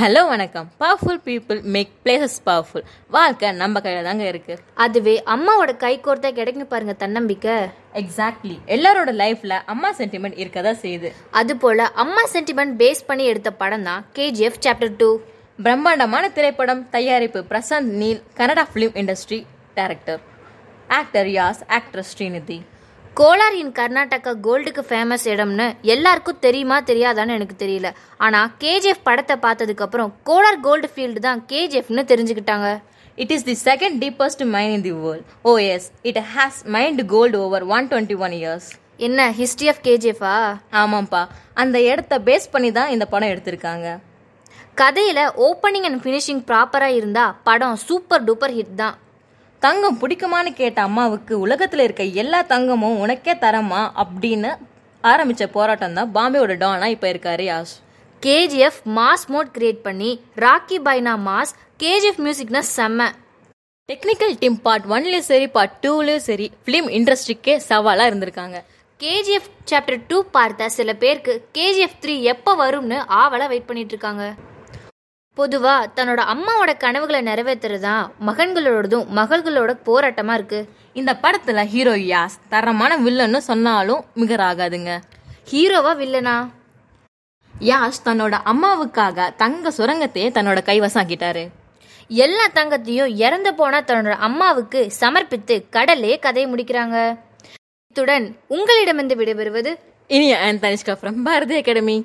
hello வணக்கம். Powerful people make places powerful வாழ்க்கை நம்ம கையில தாங்க இருக்கு. அதுவே அம்மாவோட கை கோர்த்தா கிடைக்கும் பாருங்க தன்னம்பிக்கை. எக்ஸாக்ட்லி எல்லாரோட லைஃப்ல அம்மா சென்டிமெண்ட் இருக்கதா செய்யுது. அது போல அம்மா சென்டிமெண்ட் பேஸ் பண்ணி எடுத்த படம் தான் கேஜிஎஃப் சாப்டர் டூ பிரம்மாண்டமான திரைப்படம் தயாரிப்பு Prashanth Neel Kannada film industry director actor Yash actress Srinidhi. Kolar in Karnataka கோல்டுக்கு famous இடம்னு எல்லாருக்கும் தெரியுமா தெரியாதான்னு எனக்கு தெரியல. ஆனா கேஜிஎஃப் படத்தை பார்த்ததுக்கு அப்புறம் கோலார் கோல்டு ஃபீல்டு தான் கேஜிஎஃப்னு தெரிஞ்சுக்கிட்டாங்க. It is the second deepest mine in the world oh yes it has mined gold over one twenty one years என்ன ஹிஸ்டரி ஆஃப் கேஜிஎஃபா? ஆமாம்ப்பா. அந்த இடத்த பேஸ் பண்ணி தான் இந்த படம் எடுத்திருக்காங்க. கதையில ஓப்பனிங் அண்ட் ஃபினிஷிங் ப்ராப்பரா இருந்தா படம் சூப்பர் டூப்பர் ஹிட் தான். தங்கம் பிடிக்குமான்னு கேட்ட அம்மாவுக்கு உலகத்துல இருக்க எல்லா தங்கமும் உனக்கே தரமா அப்படின்னு ஆரம்பிச்ச போராட்டம் தான் பாம்பேவோட டானா இப்ப இருக்காரு Yash KGF mass mode create பண்ணி ராக்கி பைனா மாஸ் கேஜிஎஃப் மியூசிக்னா செம்ம. டெக்னிக்கல் டீம் பார்ட் ஒன்லயும் சரி பார்ட் டூலயும் சரி ஃபிலிம் இண்டஸ்ட்ரிக்கே சவாலா இருந்திருக்காங்க. கேஜிஎஃப் சாப்டர் டூ பார்த்த சில பேருக்கு கேஜிஎஃப் த்ரீ எப்போ வரும்னு ஆவலா வெயிட் பண்ணிட்டு இருக்காங்க. பொதுவா தன்னோட அம்மாவோட கனவுகளை நிறைவேற்றுறது தான் மகன்களோடதும் மகள்களோட போராட்டமா இருக்கு. இந்த படத்துல ஹீரோ யாஸ்? தரமான வில்லன்னு சொன்னாலும் மிகராகாதுங்க. ஹீரோவா வில்லனா? யாஷ் தன்னோட அம்மாவுக்காக தங்க சுரங்கத்தையே தன்னோட கைவசாக்கிட்டாரு. எல்லா தங்கத்தையும் இறந்து போன தன்னோட அம்மாவுக்கு சமர்ப்பித்து கடலே கதையை முடிக்கிறாங்க. இத்துடன் உங்களிடமிருந்து விடைபெறுவது இனிய and Tanishka from Bharathi academy.